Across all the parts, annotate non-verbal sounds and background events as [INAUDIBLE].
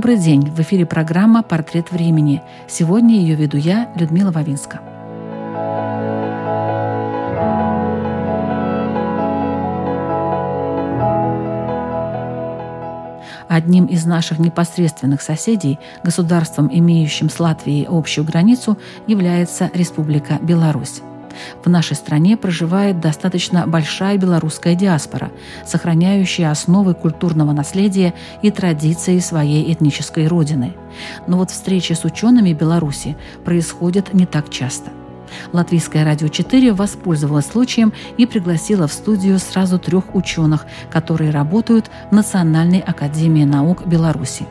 Добрый день! В эфире программа «Портрет времени». Сегодня ее веду я, Людмила Вавинска. Одним из наших непосредственных соседей, государством, имеющим с Латвией общую границу, является Республика Беларусь. В нашей стране проживает достаточно большая белорусская диаспора, сохраняющая основы культурного наследия и традиции своей этнической родины. Но вот встречи с учеными Беларуси происходят не так часто. Латвийское радио 4 воспользовалось случаем и пригласило в студию сразу трех ученых, которые работают в Национальной академии наук Беларуси.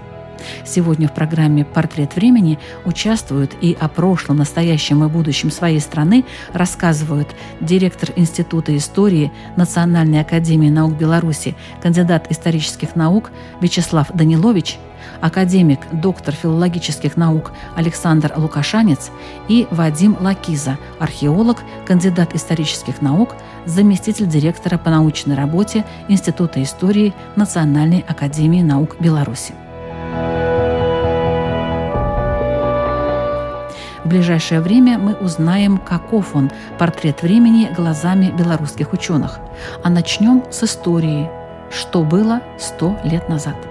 Сегодня в программе «Портрет времени» участвуют и о прошлом, настоящем и будущем своей страны рассказывают директор Института истории Национальной академии наук Беларуси, кандидат исторических наук Вячеслав Данилович, академик, доктор филологических наук Александр Лукашанец и Вадим Лакиза, археолог, кандидат исторических наук, заместитель директора по научной работе Института истории Национальной академии наук Беларуси. В ближайшее время мы узнаем, каков он, портрет времени глазами белорусских ученых. А начнем с истории. Что было сто лет назад?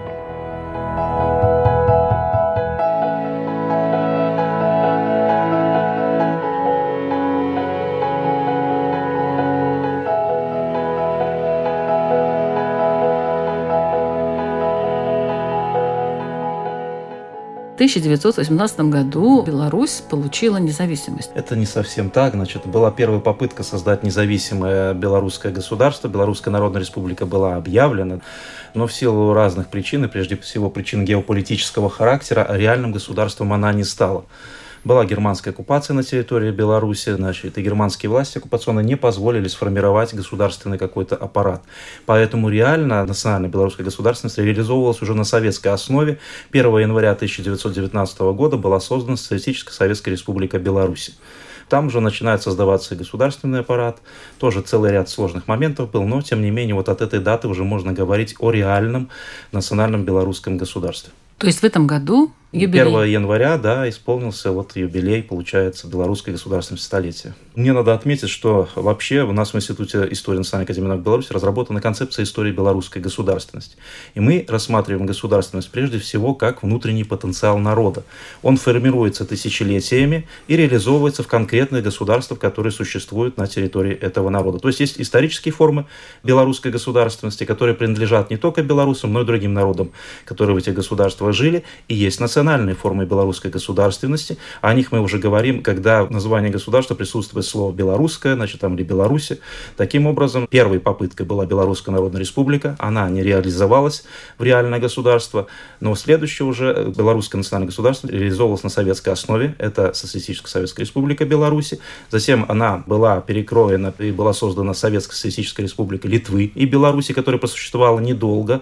1918 году Беларусь получила независимость. Это не совсем так. Значит, была первая попытка создать независимое белорусское государство. Белорусская Народная Республика была объявлена, но в силу разных причин, и прежде всего причин геополитического характера, реальным государством она не стала. Была германская оккупация на территории Беларуси, значит, и германские власти оккупационные не позволили сформировать государственный какой-то аппарат. Поэтому реально национальная белорусская государственность реализовывалась уже на советской основе. 1 января 1919 года была создана Социалистическая Советская Республика Беларусь. Там уже начинает создаваться государственный аппарат. Тоже целый ряд сложных моментов был, но тем не менее вот от этой даты уже можно говорить о реальном национальном белорусском государстве. То есть в этом году Юбилей. 1 января, да, исполнился вот юбилей, получается, белорусской государственности столетия. Мне надо отметить, что вообще у нас в Институте истории Национальной академии наук Беларуси разработана концепция истории белорусской государственности. И мы рассматриваем государственность прежде всего как внутренний потенциал народа. Он формируется тысячелетиями и реализовывается в конкретных государствах, которые существуют на территории этого народа. То есть есть исторические формы белорусской государственности, которые принадлежат не только белорусам, но и другим народам, которые в этих государствах жили, и есть национальные национальной формой белорусской государственности. О них мы уже говорим, когда в названии государства присутствует слово «белорусское», значит, там или «беларуси». Таким образом, первой попыткой была Белорусская Народная Республика. Она не реализовалась в реальное государство. Но следующее уже Белорусское национальное государство реализовывалось на советской основе. Это Социалистическая Советская Республика Беларуси. Затем она была перекроена и была создана Советская Социалистическая Республика Литвы и Беларуси, которая просуществовала недолго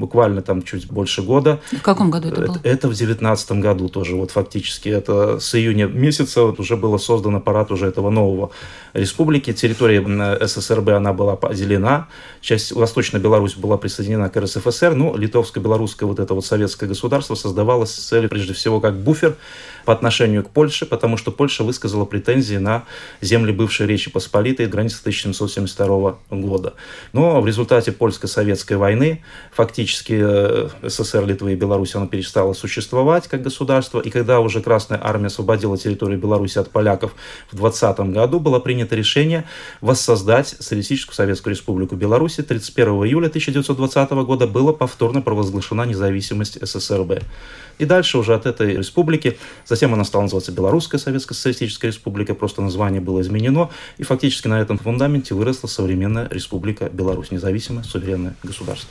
буквально там чуть больше года. В каком году это было? Это, это в девятнадцатом году тоже, вот фактически. Это с июня месяца вот уже было создан аппарат уже этого нового республики. Территория СССРБ, она была поделена. Часть Восточная Беларусь была присоединена к РСФСР. Ну, литовско-белорусское вот это вот советское государство создавалось с целью, прежде всего, как буфер по отношению к Польше, потому что Польша высказала претензии на земли бывшей Речи Посполитой границы 1772 года. Но в результате польско-советской войны фактически фактически э, СССР, Литвы и Беларусь, она перестала существовать как государство. И когда уже Красная Армия освободила территорию Беларуси от поляков в 20 году, было принято решение воссоздать Социалистическую Советскую Республику Беларусь. 31 июля 1920 года была повторно провозглашена независимость СССРБ. И дальше уже от этой республики, затем она стала называться Белорусская Советская Социалистическая Республика, просто название было изменено, и фактически на этом фундаменте выросла современная Республика Беларусь, независимое суверенное государство.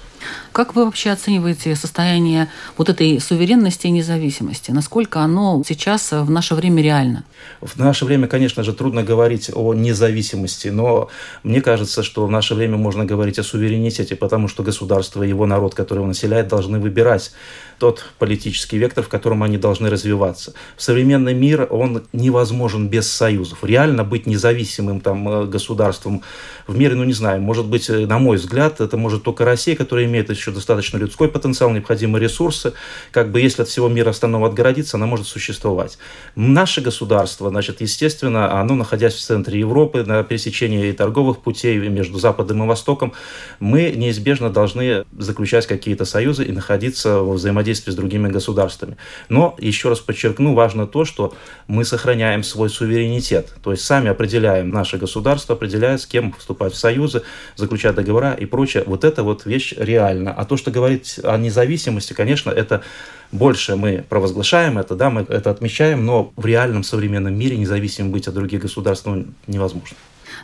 Как вы вообще оцениваете состояние вот этой суверенности и независимости? Насколько оно сейчас в наше время реально? В наше время, конечно же, трудно говорить о независимости, но мне кажется, что в наше время можно говорить о суверенитете, потому что государство и его народ, который его населяет, должны выбирать тот политический вектор, в котором они должны развиваться. Современный мир он невозможен без союзов. Реально быть независимым там, э, государством в мире, ну не знаю, может быть, э, на мой взгляд, это может только Россия, которая имеет еще достаточно людской потенциал, необходимые ресурсы. Как бы если от всего мира остального отгородиться, она может существовать. Наше государство, значит, естественно, оно, находясь в центре Европы, на пересечении торговых путей между Западом и Востоком, мы неизбежно должны заключать какие-то союзы и находиться во взаимодействии взаимодействии с другими государствами. Но, еще раз подчеркну, важно то, что мы сохраняем свой суверенитет. То есть сами определяем, наше государство определяет, с кем вступать в союзы, заключать договора и прочее. Вот это вот вещь реальна. А то, что говорить о независимости, конечно, это больше мы провозглашаем это, да, мы это отмечаем, но в реальном современном мире независимым быть от других государств ну, невозможно.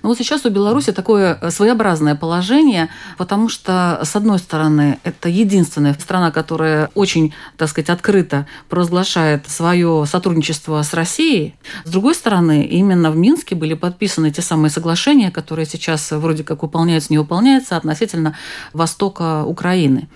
Но вот сейчас у Беларуси такое э, своеобразное положение, потому что, с одной стороны, это единственная страна, которая очень, так сказать, открыто провозглашает свое сотрудничество с Россией. С другой стороны, именно в Минске были подписаны те самые соглашения, которые сейчас вроде как выполняются, не выполняются относительно востока Украины.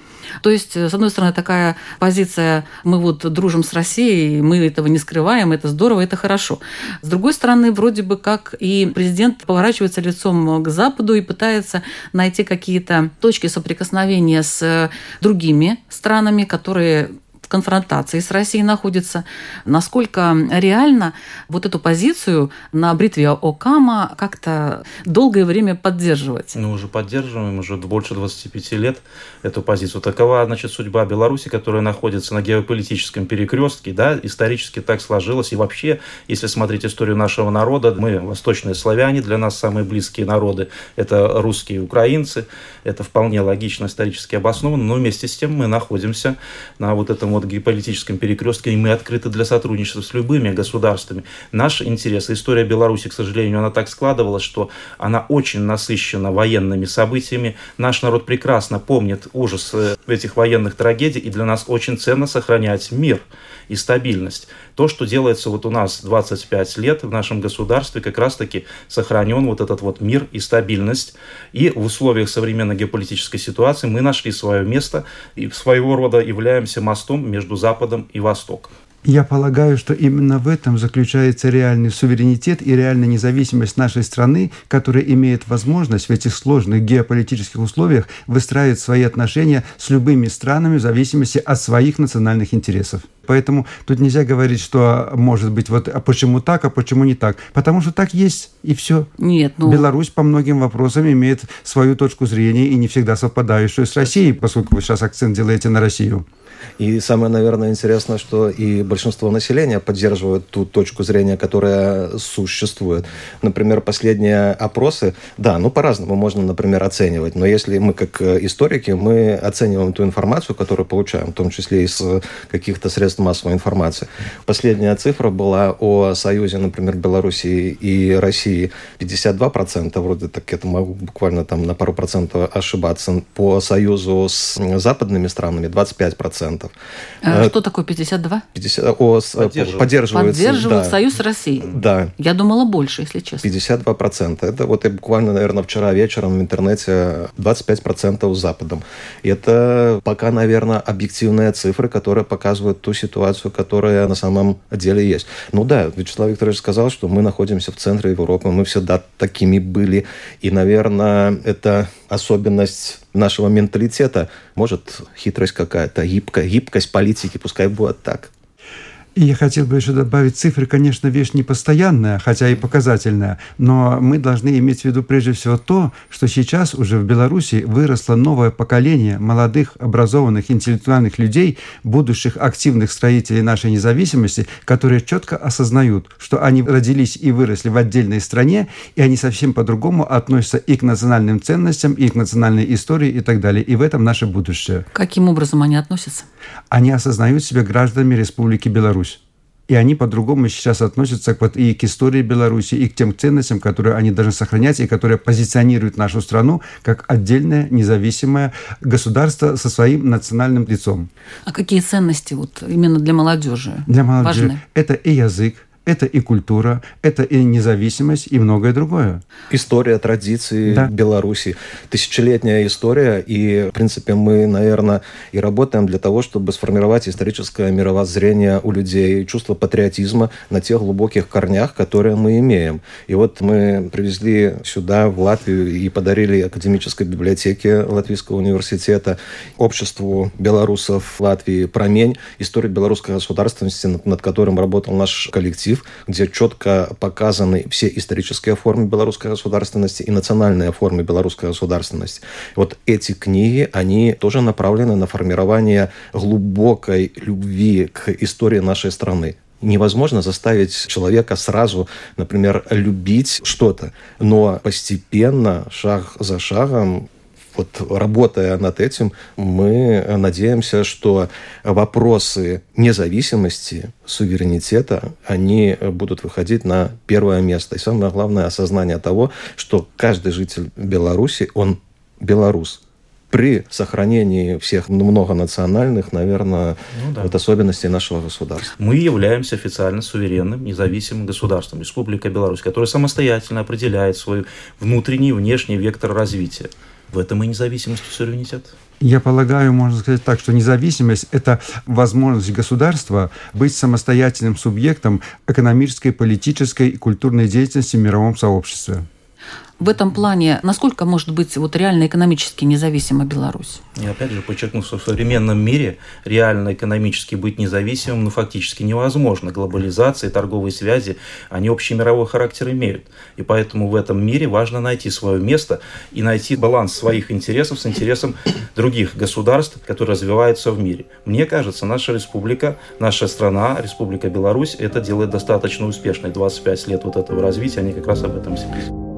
То есть, с одной стороны, такая позиция, мы вот дружим с Россией, мы этого не скрываем, это здорово, это хорошо. С другой стороны, вроде бы как и президент поворачивается лицом к Западу и пытается найти какие-то точки соприкосновения с другими странами, которые конфронтации с Россией находится, насколько реально вот эту позицию на бритве Окама как-то долгое время поддерживать? Мы уже поддерживаем, уже больше 25 лет эту позицию. Такова, значит, судьба Беларуси, которая находится на геополитическом перекрестке, да, исторически так сложилось. И вообще, если смотреть историю нашего народа, мы восточные славяне, для нас самые близкие народы – это русские и украинцы, это вполне логично, исторически обосновано, но вместе с тем мы находимся на вот этом вот геополитическом перекрестке, и мы открыты для сотрудничества с любыми государствами. Наш интерес, история Беларуси, к сожалению, она так складывалась, что она очень насыщена военными событиями. Наш народ прекрасно помнит ужас э, этих военных трагедий, и для нас очень ценно сохранять мир и стабильность. То, что делается вот у нас 25 лет в нашем государстве, как раз-таки сохранен вот этот вот мир и стабильность. И в условиях современной геополитической ситуации мы нашли свое место и своего рода являемся мостом между Западом и Востоком. Я полагаю, что именно в этом заключается реальный суверенитет и реальная независимость нашей страны, которая имеет возможность в этих сложных геополитических условиях выстраивать свои отношения с любыми странами в зависимости от своих национальных интересов. Поэтому тут нельзя говорить, что может быть вот а почему так, а почему не так. Потому что так есть, и все. Нет, ну... Беларусь по многим вопросам имеет свою точку зрения и не всегда совпадающую с Россией, поскольку вы сейчас акцент делаете на Россию. И самое, наверное, интересное, что и большинство населения поддерживает ту точку зрения, которая существует. Например, последние опросы, да, ну по-разному можно, например, оценивать, но если мы как историки, мы оцениваем ту информацию, которую получаем, в том числе из каких-то средств массовой информации. Последняя цифра была о союзе, например, Белоруссии и России 52%, вроде так это могу буквально там на пару процентов ошибаться, по союзу с западными странами 25% процентов. А э, что такое 52? 50, о, поддерживают. Поддерживается, Поддерживают да. Союз России? Да. Я думала больше, если честно. 52 процента. Это вот я буквально, наверное, вчера вечером в интернете 25 процентов с Западом. И это пока, наверное, объективные цифры, которые показывают ту ситуацию, которая на самом деле есть. Ну да, Вячеслав Викторович сказал, что мы находимся в центре Европы, мы всегда такими были. И, наверное, это особенность нашего менталитета. Может, хитрость какая-то, гибкая, гибкость политики, пускай будет так. И я хотел бы еще добавить, цифры, конечно, вещь непостоянная, хотя и показательная, но мы должны иметь в виду прежде всего то, что сейчас уже в Беларуси выросло новое поколение молодых, образованных, интеллектуальных людей, будущих активных строителей нашей независимости, которые четко осознают, что они родились и выросли в отдельной стране, и они совсем по-другому относятся и к национальным ценностям, и к национальной истории и так далее. И в этом наше будущее. Каким образом они относятся? Они осознают себя гражданами Республики Беларусь. И они по-другому сейчас относятся вот и к истории Беларуси, и к тем ценностям, которые они должны сохранять, и которые позиционируют нашу страну как отдельное независимое государство со своим национальным лицом. А какие ценности вот именно для молодежи? Для молодежи важны? это и язык, это и культура, это и независимость, и многое другое. История, традиции Да. Беларуси. Тысячелетняя история. И, в принципе, мы, наверное, и работаем для того, чтобы сформировать историческое мировоззрение у людей, чувство патриотизма на тех глубоких корнях, которые мы имеем. И вот мы привезли сюда, в Латвию, и подарили академической библиотеке Латвийского университета обществу белорусов Латвии «Промень. История белорусской государственности», над которым работал наш коллектив, где четко показаны все исторические формы белорусской государственности и национальные формы белорусской государственности. Вот эти книги, они тоже направлены на формирование глубокой любви к истории нашей страны. Невозможно заставить человека сразу, например, любить что-то, но постепенно, шаг за шагом, вот работая над этим, мы надеемся, что вопросы независимости, суверенитета, они будут выходить на первое место. И самое главное осознание того, что каждый житель Беларуси, он белорус при сохранении всех многонациональных, наверное, Ну да. вот особенностей нашего государства. Мы являемся официально суверенным, независимым государством, Республика Беларусь, которая самостоятельно определяет свой внутренний и внешний вектор развития. В этом и независимость и суверенитет. Я полагаю, можно сказать так, что независимость – это возможность государства быть самостоятельным субъектом экономической, политической и культурной деятельности в мировом сообществе. В этом плане, насколько может быть вот реально экономически независима Беларусь? И опять же подчеркну, что в современном мире реально экономически быть независимым ну, фактически невозможно. Глобализация, торговые связи, они общий мировой характер имеют. И поэтому в этом мире важно найти свое место и найти баланс своих интересов с интересом других государств, которые развиваются в мире. Мне кажется, наша республика, наша страна, Республика Беларусь, это делает достаточно успешно. И 25 лет вот этого развития, они как раз об этом свидетельствуют.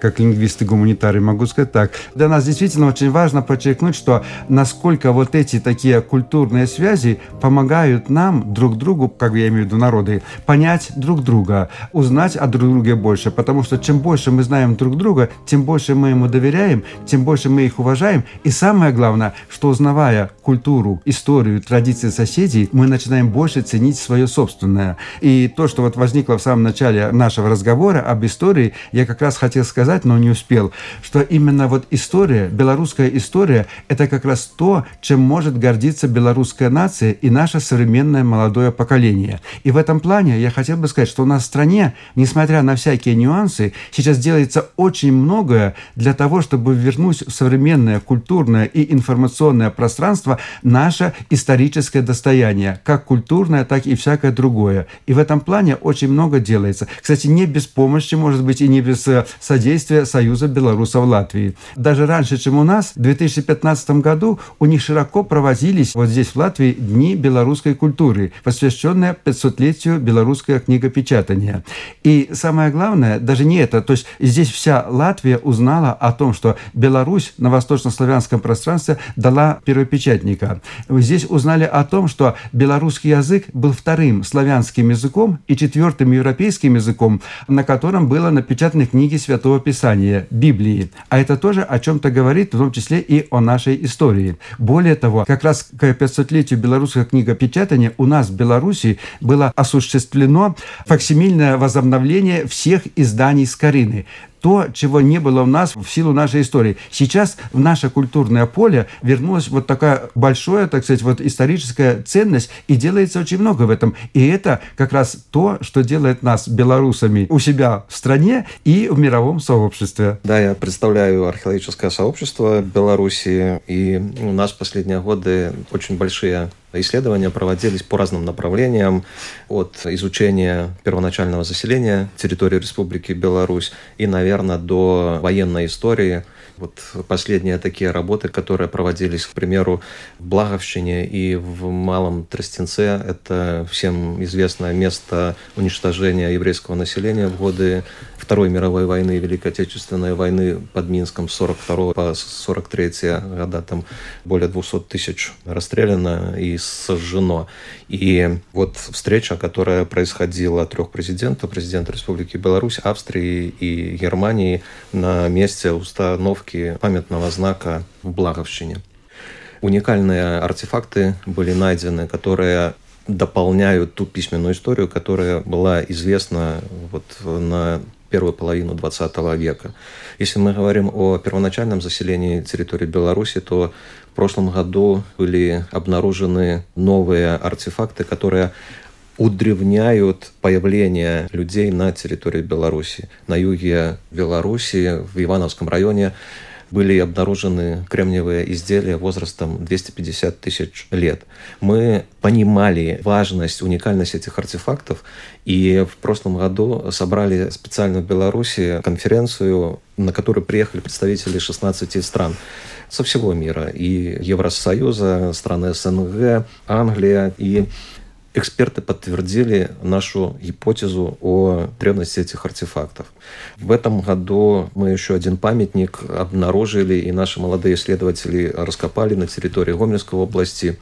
Как лингвист и гуманитарий могу сказать так. Для нас действительно очень важно подчеркнуть, что насколько вот эти такие культурные связи помогают нам друг другу, как я имею в виду народы, понять друг друга, узнать о друг друге больше. Потому что чем больше мы знаем друг друга, тем больше мы ему доверяем, тем больше мы их уважаем. И самое главное, что узнавая культуру, историю, традиции соседей, мы начинаем больше ценить свое собственное. И то, что вот возникло в самом начале нашего разговора об истории, я как раз хотел сказать, но не успел, что именно вот история, белорусская история, это как раз то, чем может гордиться белорусская нация и наше современное молодое поколение. И в этом плане я хотел бы сказать, что у нас в стране, несмотря на всякие нюансы, сейчас делается очень многое для того, чтобы вернуть в современное культурное и информационное пространство наше историческое достояние, как культурное, так и всякое другое. И в этом плане очень много делается. Кстати, не без помощи, может быть, и не без э, содействия Союза белорусов Латвии. Даже раньше, чем у нас, в 2015 году у них широко проводились вот здесь, в Латвии, Дни белорусской культуры, посвященные 500-летию белорусского книгопечатания. И самое главное, даже не это, то есть здесь вся Латвия узнала о том, что Беларусь на восточнославянском пространстве дала первопечатника. Здесь узнали о том, что белорусский язык был вторым славянским языком и четвертым европейским языком, на котором было напечатаны книги Святого Писания. Писания, Библии. А это тоже о чем-то говорит, в том числе и о нашей истории. Более того, как раз к 500-летию белорусского книгопечатания у нас в Беларуси было осуществлено факсимильное возобновление всех изданий Скорины то, чего не было у нас в силу нашей истории. Сейчас в наше культурное поле вернулась вот такая большая, так сказать, вот историческая ценность, и делается очень много в этом. И это как раз то, что делает нас белорусами у себя в стране и в мировом сообществе. Да, я представляю археологическое сообщество Беларуси, и у нас последние годы очень большие Исследования проводились по разным направлениям, от изучения первоначального заселения территории Республики Беларусь и, наверное, до военной истории – вот последние такие работы, которые проводились, к примеру, в Благовщине и в Малом Тростенце, это всем известное место уничтожения еврейского населения в годы Второй мировой войны Великой Отечественной войны под Минском с 42 по 43 года. Там более 200 тысяч расстреляно и сожжено. И вот встреча, которая происходила трех президентов, президента Республики Беларусь, Австрии и Германии на месте установки памятного знака в Благовщине. Уникальные артефакты были найдены, которые дополняют ту письменную историю, которая была известна вот на первую половину XX века. Если мы говорим о первоначальном заселении территории Беларуси, то в прошлом году были обнаружены новые артефакты, которые удревняют появление людей на территории Беларуси. На юге Беларуси, в Ивановском районе, были обнаружены кремниевые изделия возрастом 250 тысяч лет. Мы понимали важность, уникальность этих артефактов, и в прошлом году собрали специально в Беларуси конференцию, на которую приехали представители 16 стран со всего мира, и Евросоюза, страны СНГ, Англия, и эксперты подтвердили нашу гипотезу о древности этих артефактов. В этом году мы еще один памятник обнаружили, и наши молодые исследователи раскопали на территории Гомельской области.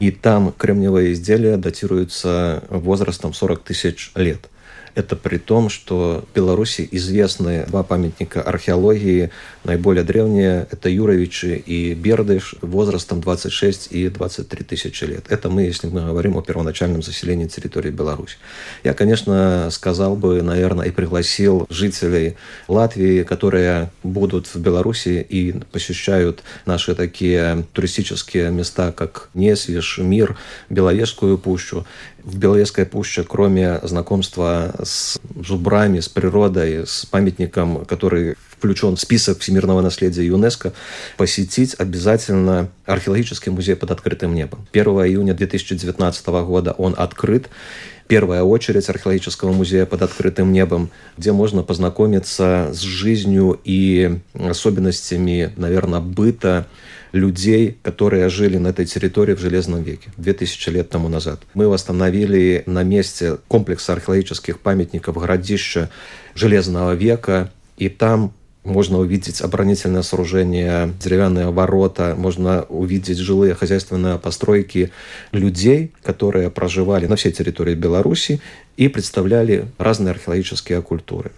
И там кремниевые изделия датируются возрастом 40 тысяч лет – это при том, что в Беларуси известны два памятника археологии. Наиболее древние – это Юровичи и Бердыш возрастом 26 и 23 тысячи лет. Это мы, если мы говорим о первоначальном заселении территории Беларуси. Я, конечно, сказал бы, наверное, и пригласил жителей Латвии, которые будут в Беларуси и посещают наши такие туристические места, как Несвеж, Мир, Беловежскую пущу, в Беловежской пуще, кроме знакомства с зубрами, с природой, с памятником, который включен в список всемирного наследия ЮНЕСКО, посетить обязательно археологический музей под открытым небом. 1 июня 2019 года он открыт. Первая очередь археологического музея под открытым небом, где можно познакомиться с жизнью и особенностями, наверное, быта людей, которые жили на этой территории в Железном веке, 2000 лет тому назад. Мы восстановили на месте комплекс археологических памятников городища Железного века, и там можно увидеть оборонительное сооружение, деревянные ворота, можно увидеть жилые хозяйственные постройки людей, которые проживали на всей территории Беларуси и представляли разные археологические культуры.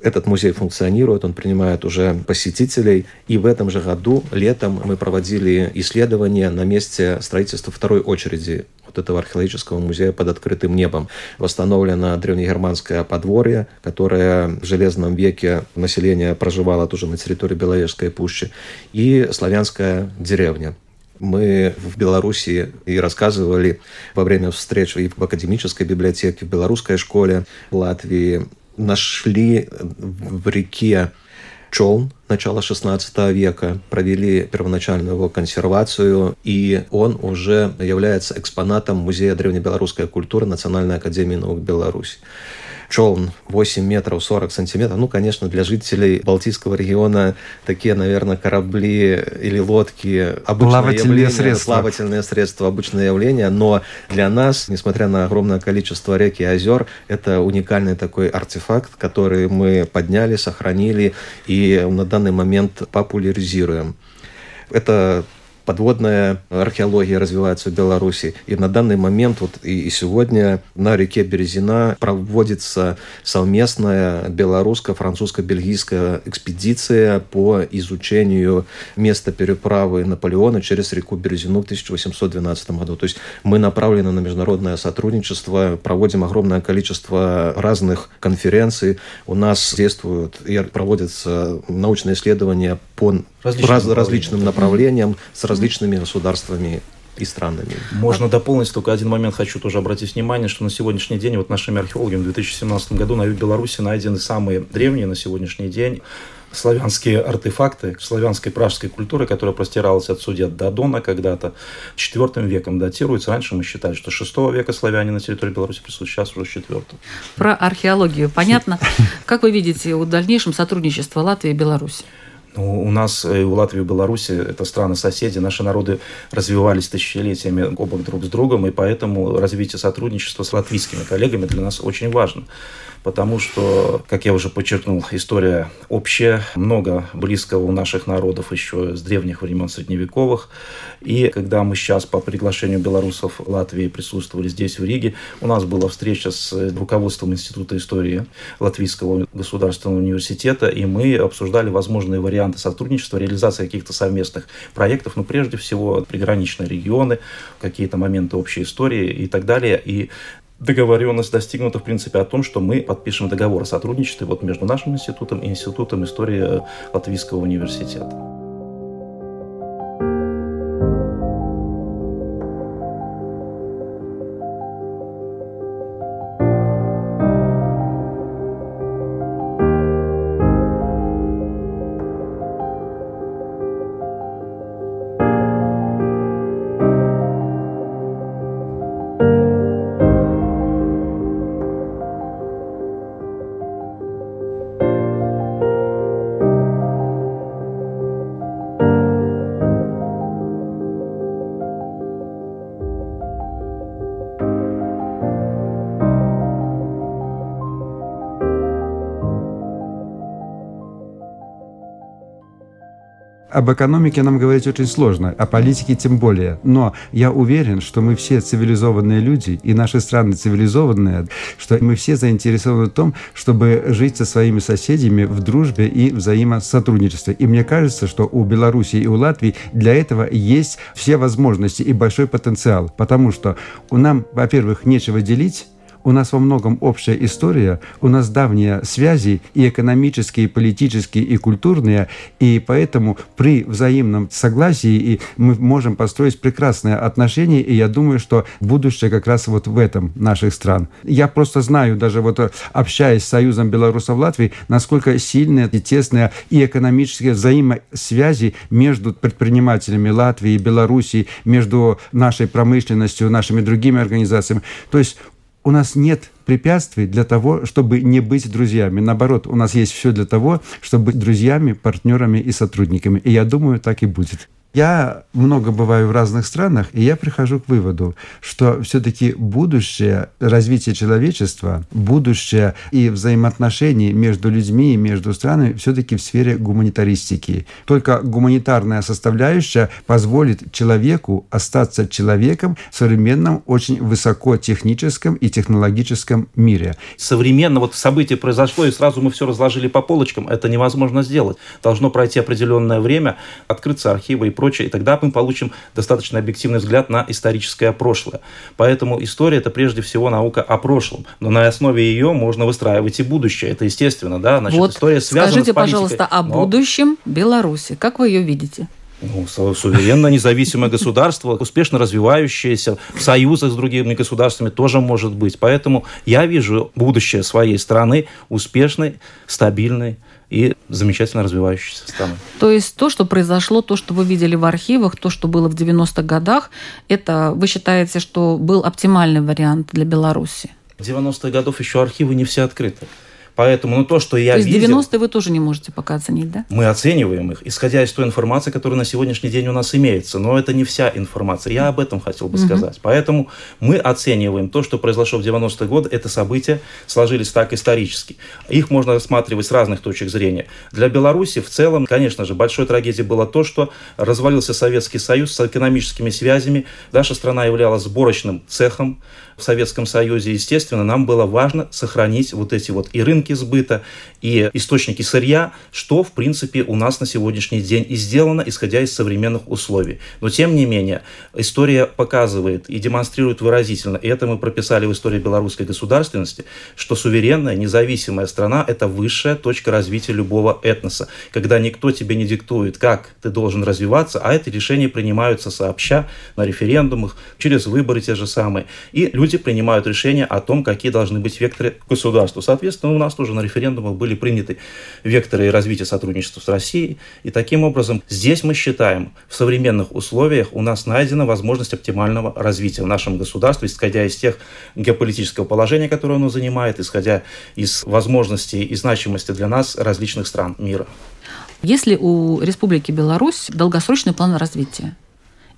Этот музей функционирует, он принимает уже посетителей. И в этом же году, летом, мы проводили исследования на месте строительства второй очереди вот этого археологического музея под открытым небом. Восстановлено древнегерманское подворье, которое в Железном веке население проживало тоже на территории Беловежской пущи, и славянская деревня. Мы в Беларуси и рассказывали во время встреч и в академической библиотеке, в белорусской школе в Латвии нашли в реке Чолн начала XVI века, провели первоначальную его консервацию, и он уже является экспонатом Музея древнебелорусской культуры Национальной академии наук Беларуси челн 8 метров 40 сантиметров. Ну, конечно, для жителей Балтийского региона такие, наверное, корабли или лодки обычное плавательные явление, средства. плавательные средства, обычное явление, но для нас, несмотря на огромное количество рек и озер, это уникальный такой артефакт, который мы подняли, сохранили и на данный момент популяризируем. Это подводная археология развивается в Беларуси. И на данный момент, вот и, и сегодня на реке Березина проводится совместная белорусско-французско-бельгийская экспедиция по изучению места переправы Наполеона через реку Березину в 1812 году. То есть мы направлены на международное сотрудничество, проводим огромное количество разных конференций. У нас действуют и проводятся научные исследования по различным, раз, различным направлениям с различными государствами и странами. Можно дополнить только один момент, хочу тоже обратить внимание, что на сегодняшний день вот нашими археологами в 2017 году на юге Беларуси найдены самые древние на сегодняшний день славянские артефакты славянской пражской культуры, которая простиралась от Судет до Дона когда-то, четвертым веком датируется. Раньше мы считали, что шестого века славяне на территории Беларуси присутствуют, сейчас уже четвертого. Про археологию понятно. Как вы видите в дальнейшем сотрудничество Латвии и Беларуси? Ну, у нас и у Латвии и Беларуси, это страны-соседи, наши народы развивались тысячелетиями оба друг с другом, и поэтому развитие сотрудничества с латвийскими коллегами для нас очень важно потому что, как я уже подчеркнул, история общая, много близкого у наших народов еще с древних времен средневековых. И когда мы сейчас по приглашению белорусов Латвии присутствовали здесь, в Риге, у нас была встреча с руководством Института истории Латвийского государственного университета, и мы обсуждали возможные варианты сотрудничества, реализации каких-то совместных проектов, но прежде всего приграничные регионы, какие-то моменты общей истории и так далее. И договоренность достигнута, в принципе, о том, что мы подпишем договор о сотрудничестве вот между нашим институтом и Институтом истории Латвийского университета. Об экономике нам говорить очень сложно, о политике тем более. Но я уверен, что мы все цивилизованные люди, и наши страны цивилизованные, что мы все заинтересованы в том, чтобы жить со своими соседями в дружбе и взаимосотрудничестве. И мне кажется, что у Беларуси и у Латвии для этого есть все возможности и большой потенциал. Потому что у нам, во-первых, нечего делить, у нас во многом общая история, у нас давние связи и экономические, и политические, и культурные, и поэтому при взаимном согласии и мы можем построить прекрасные отношения, и я думаю, что будущее как раз вот в этом наших стран. Я просто знаю, даже вот общаясь с Союзом белорусов Латвии, насколько сильные и тесные и экономические взаимосвязи между предпринимателями Латвии и Белоруссии, между нашей промышленностью, нашими другими организациями. То есть у нас нет препятствий для того, чтобы не быть друзьями. Наоборот, у нас есть все для того, чтобы быть друзьями, партнерами и сотрудниками. И я думаю, так и будет. Я много бываю в разных странах, и я прихожу к выводу, что все-таки будущее развития человечества, будущее и взаимоотношений между людьми и между странами все-таки в сфере гуманитаристики. Только гуманитарная составляющая позволит человеку остаться человеком в современном, очень высокотехническом и технологическом мире. Современно вот событие произошло, и сразу мы все разложили по полочкам. Это невозможно сделать. Должно пройти определенное время, открыться архивы и прочее, и тогда мы получим достаточно объективный взгляд на историческое прошлое. Поэтому история – это прежде всего наука о прошлом, но на основе ее можно выстраивать и будущее. Это естественно, да? Значит, вот история связана скажите, с пожалуйста, о но... будущем Беларуси. Как вы ее видите? Ну, суверенное независимое государство, успешно развивающееся в союзах с другими государствами тоже может быть. Поэтому я вижу будущее своей страны успешной, стабильной, и замечательно развивающейся страны. То есть то, что произошло, то, что вы видели в архивах, то, что было в 90-х годах, это вы считаете, что был оптимальный вариант для Беларуси? В 90-х годов еще архивы не все открыты. Поэтому, ну, то, что я то есть видел... 90-е вы тоже не можете пока оценить, да? Мы оцениваем их, исходя из той информации, которая на сегодняшний день у нас имеется. Но это не вся информация. Я об этом хотел бы угу. сказать. Поэтому мы оцениваем то, что произошло в 90-е годы. Это события сложились так исторически. Их можно рассматривать с разных точек зрения. Для Беларуси в целом, конечно же, большой трагедией было то, что развалился Советский Союз с экономическими связями. Наша страна являлась сборочным цехом в Советском Союзе, естественно, нам было важно сохранить вот эти вот и рынки сбыта, и источники сырья, что, в принципе, у нас на сегодняшний день и сделано, исходя из современных условий. Но, тем не менее, история показывает и демонстрирует выразительно, и это мы прописали в истории белорусской государственности, что суверенная, независимая страна – это высшая точка развития любого этноса, когда никто тебе не диктует, как ты должен развиваться, а эти решения принимаются сообща на референдумах, через выборы те же самые. И люди принимают решения о том, какие должны быть векторы государства. Соответственно, у нас тоже на референдумах были приняты векторы развития сотрудничества с Россией. И таким образом здесь мы считаем, в современных условиях у нас найдена возможность оптимального развития в нашем государстве, исходя из тех геополитического положения, которое оно занимает, исходя из возможностей и значимости для нас различных стран мира. Если у Республики Беларусь долгосрочный план развития,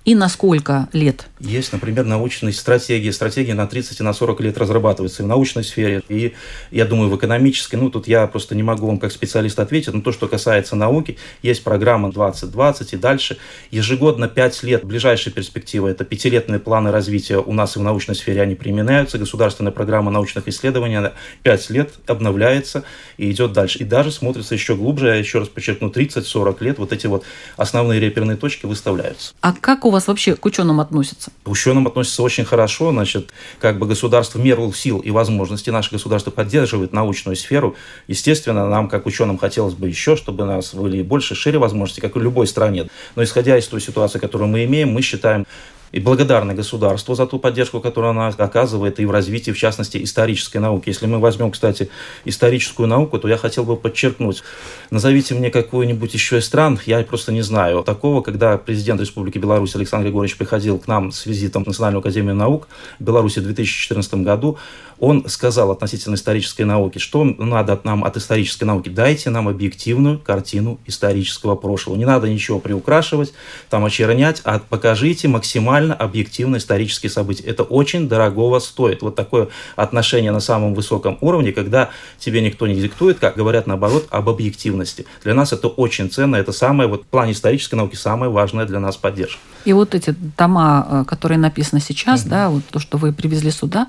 и на сколько лет? Есть, например, научные стратегии. Стратегии на 30 и на 40 лет разрабатываются и в научной сфере, и, я думаю, в экономической. Ну, тут я просто не могу вам как специалист ответить, но то, что касается науки, есть программа 2020 и дальше. Ежегодно 5 лет, ближайшая перспектива, это пятилетные планы развития у нас и в научной сфере, они применяются. Государственная программа научных исследований, она 5 лет обновляется и идет дальше. И даже смотрится еще глубже, я еще раз подчеркну, 30-40 лет вот эти вот основные реперные точки выставляются. А как у у вас вообще к ученым относятся? К ученым относятся очень хорошо. Значит, как бы государство меру сил и возможностей наше государство поддерживает научную сферу. Естественно, нам, как ученым, хотелось бы еще, чтобы у нас были больше, шире возможности, как и в любой стране. Но исходя из той ситуации, которую мы имеем, мы считаем и благодарны государству за ту поддержку, которую она оказывает и в развитии, в частности, исторической науки. Если мы возьмем, кстати, историческую науку, то я хотел бы подчеркнуть, назовите мне какую-нибудь еще из стран, я просто не знаю такого, когда президент Республики Беларусь Александр Григорьевич приходил к нам с визитом в Национальную академию наук в Беларуси в 2014 году, он сказал относительно исторической науки, что надо от нам от исторической науки, дайте нам объективную картину исторического прошлого. Не надо ничего приукрашивать, там очернять, а покажите максимально объективно исторические события. Это очень дорогого стоит. Вот такое отношение на самом высоком уровне, когда тебе никто не диктует, как говорят наоборот, об объективности. Для нас это очень ценно, это самое, вот в плане исторической науки, самое важное для нас поддержка. И вот эти тома, э, которые написаны сейчас, mm да, вот то, что вы привезли сюда,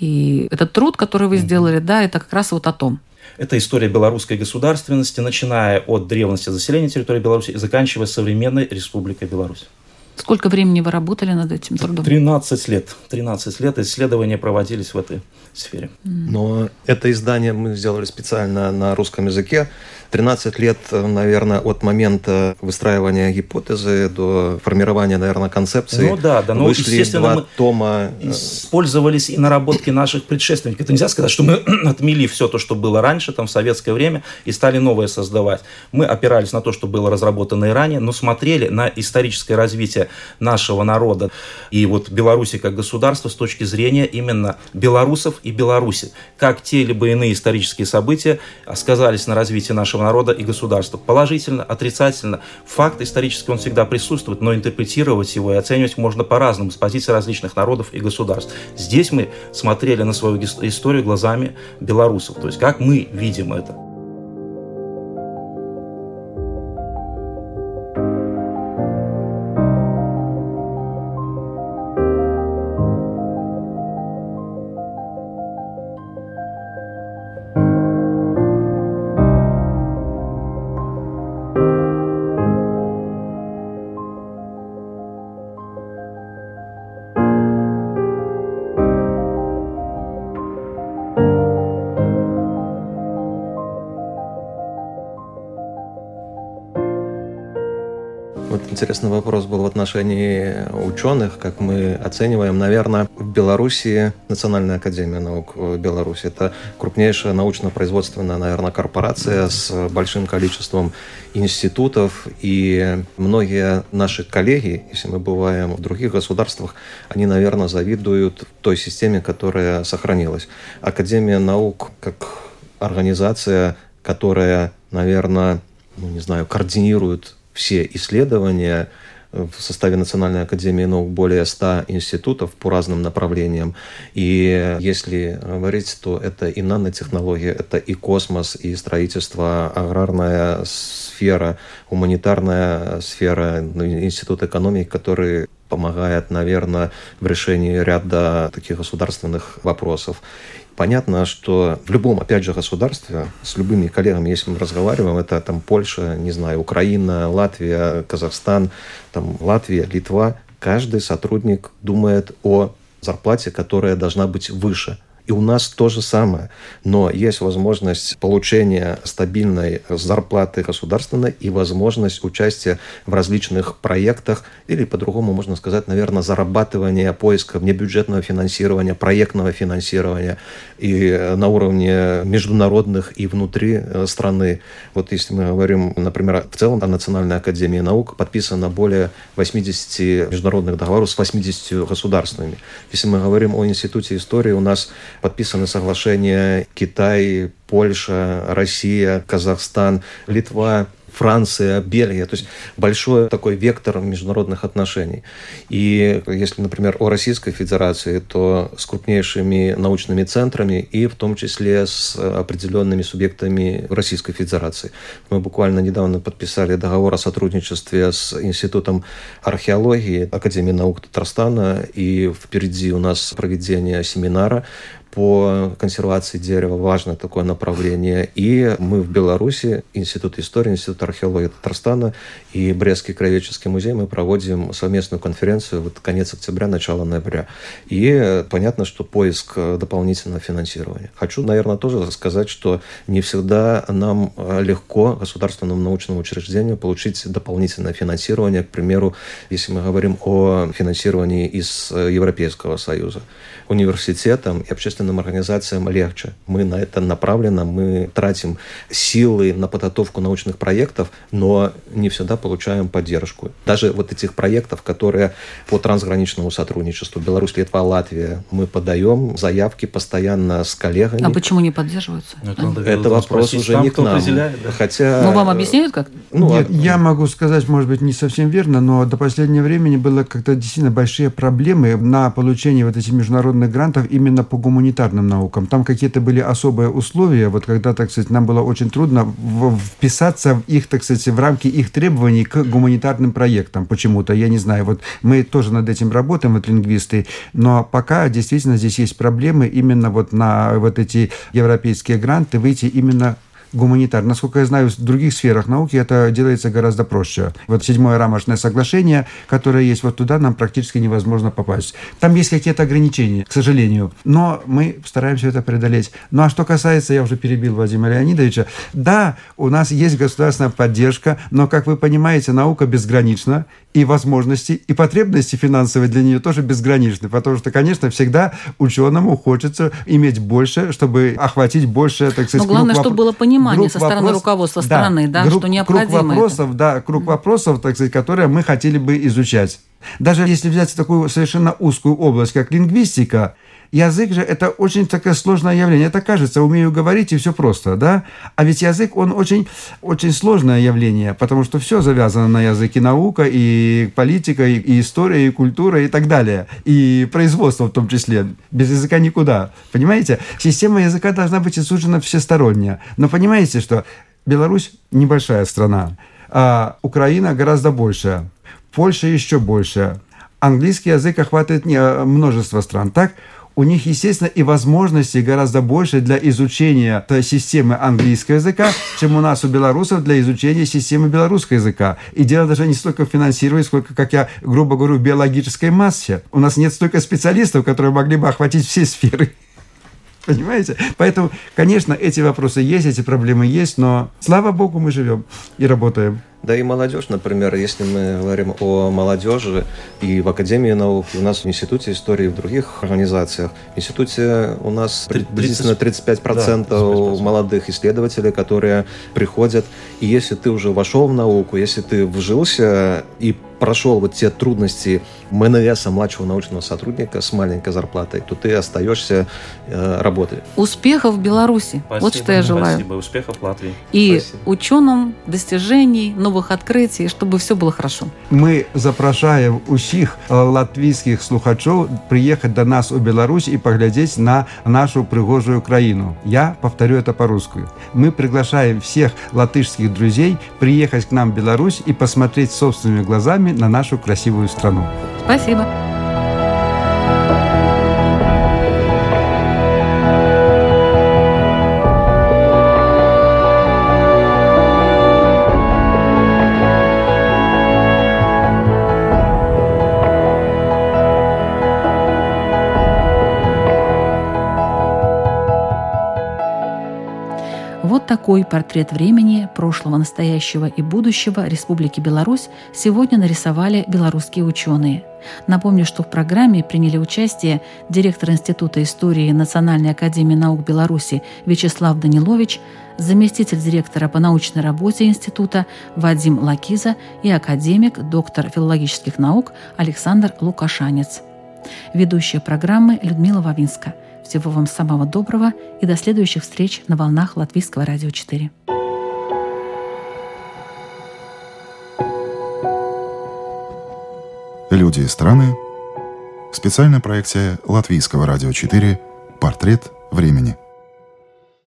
и этот труд, который вы сделали, да, это как раз вот о том. Это история белорусской государственности, начиная от древности заселения территории Беларуси и заканчивая современной Республикой Беларусь. Сколько времени вы работали над этим трудом? 13 лет. 13 лет исследования проводились в этой сфере. Но это издание мы сделали специально на русском языке. 13 лет, наверное, от момента выстраивания гипотезы до формирования, наверное, концепции. Ну да, да, но вышли естественно, два тома. Э, использовались и наработки наших предшественников. Это нельзя сказать, что мы [CLEARS THROAT] отмели все то, что было раньше, там, в советское время, и стали новое создавать. Мы опирались на то, что было разработано и ранее, но смотрели на историческое развитие нашего народа и вот Беларуси как государства с точки зрения именно белорусов и Беларуси. Как те либо иные исторические события сказались на развитии нашего нашего народа и государства. Положительно, отрицательно. Факт исторический, он всегда присутствует, но интерпретировать его и оценивать можно по-разному, с позиции различных народов и государств. Здесь мы смотрели на свою историю глазами белорусов, то есть как мы видим это. Интересный вопрос был в отношении ученых, как мы оцениваем. Наверное, в Беларуси Национальная академия наук Беларуси это крупнейшая научно-производственная, наверное, корпорация с большим количеством институтов. И многие наши коллеги, если мы бываем в других государствах, они, наверное, завидуют той системе, которая сохранилась. Академия наук как организация, которая, наверное, ну, не знаю, координирует все исследования в составе Национальной академии наук более 100 институтов по разным направлениям. И если говорить, то это и нанотехнологии, это и космос, и строительство, аграрная сфера, гуманитарная сфера, ну, институт экономики, который помогает, наверное, в решении ряда таких государственных вопросов. Понятно, что в любом, опять же, государстве, с любыми коллегами, если мы разговариваем, это там Польша, не знаю, Украина, Латвия, Казахстан, там Латвия, Литва, каждый сотрудник думает о зарплате, которая должна быть выше – и у нас то же самое. Но есть возможность получения стабильной зарплаты государственной и возможность участия в различных проектах, или по-другому можно сказать, наверное, зарабатывания, поиска внебюджетного финансирования, проектного финансирования и на уровне международных и внутри э, страны. Вот если мы говорим, например, в целом о Национальной академии наук, подписано более 80 международных договоров с 80 государствами. Если мы говорим о Институте истории, у нас подписаны соглашения Китай, Польша, Россия, Казахстан, Литва, Франция, Бельгия. То есть большой такой вектор международных отношений. И если, например, о Российской Федерации, то с крупнейшими научными центрами и в том числе с определенными субъектами Российской Федерации. Мы буквально недавно подписали договор о сотрудничестве с Институтом археологии Академии наук Татарстана, и впереди у нас проведение семинара по консервации дерева, важное такое направление. И мы в Беларуси, Институт истории, Институт археологии Татарстана и Брестский краеведческий музей, мы проводим совместную конференцию вот конец октября, начало ноября. И понятно, что поиск дополнительного финансирования. Хочу, наверное, тоже сказать, что не всегда нам легко государственному научному учреждению получить дополнительное финансирование. К примеру, если мы говорим о финансировании из Европейского Союза университетам и общественным организациям легче. Мы на это направлены, мы тратим силы на подготовку научных проектов, но не всегда получаем поддержку. Даже вот этих проектов, которые по трансграничному сотрудничеству, Беларусь, Литва, Латвия, мы подаем заявки постоянно с коллегами. А почему не поддерживаются? Ну, это, надо это вопрос уже не к нам. Да? Хотя... Ну, вам объясняют как? Ну, Нет, а... я могу сказать, может быть, не совсем верно, но до последнего времени было как-то действительно большие проблемы на получение вот этих международных грантов именно по гуманитарным наукам. Там какие-то были особые условия, вот когда, так сказать, нам было очень трудно вписаться в их, так сказать, в рамки их требований к гуманитарным проектам почему-то. Я не знаю, вот мы тоже над этим работаем, вот лингвисты, но пока действительно здесь есть проблемы именно вот на вот эти европейские гранты выйти именно гуманитар. Насколько я знаю, в других сферах науки это делается гораздо проще. Вот седьмое рамочное соглашение, которое есть вот туда, нам практически невозможно попасть. Там есть какие-то ограничения, к сожалению. Но мы стараемся это преодолеть. Ну а что касается, я уже перебил Владимира Леонидовича, да, у нас есть государственная поддержка, но, как вы понимаете, наука безгранична, и возможности, и потребности финансовые для нее тоже безграничны, потому что, конечно, всегда ученому хочется иметь больше, чтобы охватить больше, так сказать, Но главное, чтобы было понимание со стороны вопрос... руководства страны, да, да групп, что необходимо круг вопросов, это. да, круг вопросов, так сказать, которые мы хотели бы изучать. Даже если взять такую совершенно узкую область, как лингвистика, Язык же это очень такое сложное явление. Это кажется, умею говорить и все просто, да? А ведь язык, он очень, очень сложное явление, потому что все завязано на языке. Наука, и политика, и, и история, и культура, и так далее. И производство в том числе. Без языка никуда. Понимаете? Система языка должна быть изучена всесторонне. Но понимаете, что Беларусь небольшая страна, а Украина гораздо больше, Польша еще больше. Английский язык охватывает множество стран. Так, у них, естественно, и возможностей гораздо больше для изучения системы английского языка, чем у нас, у белорусов, для изучения системы белорусского языка. И дело даже не столько в финансировании, сколько, как я грубо говорю, в биологической массе. У нас нет столько специалистов, которые могли бы охватить все сферы. [LAUGHS] Понимаете? Поэтому, конечно, эти вопросы есть, эти проблемы есть, но слава богу, мы живем и работаем. Да и молодежь, например, если мы говорим о молодежи и в Академии наук, и у нас в Институте истории, и в других организациях. В Институте у нас 30, приблизительно 35%, да, 35% молодых исследователей, которые приходят. И если ты уже вошел в науку, если ты вжился и прошел вот те трудности МНС, младшего научного сотрудника с маленькой зарплатой, то ты остаешься э, работать. Успехов в Беларуси. Спасибо, вот что я желаю. Спасибо. Успехов в Латвии. И Спасибо. ученым достижений, новых открытий, чтобы все было хорошо. Мы запрашаем усіх э, латвійскіх слухачоў приехать до нас у Беларусь и поглядеть на нашу пригожую краину. Я повторю это по-русски. Мы приглашаем всех латышских друзей приехать к нам в Беларусь и посмотреть собственными глазами на нашу красивую страну. Спасибо. Вот такой портрет времени, прошлого, настоящего и будущего Республики Беларусь сегодня нарисовали белорусские ученые. Напомню, что в программе приняли участие директор Института истории Национальной академии наук Беларуси Вячеслав Данилович, заместитель директора по научной работе института Вадим Лакиза и академик, доктор филологических наук Александр Лукашанец. Ведущая программы Людмила Вавинска. Всего вам самого доброго и до следующих встреч на волнах Латвийского радио 4. Люди и страны. Специальная проекция Латвийского радио 4. Портрет времени.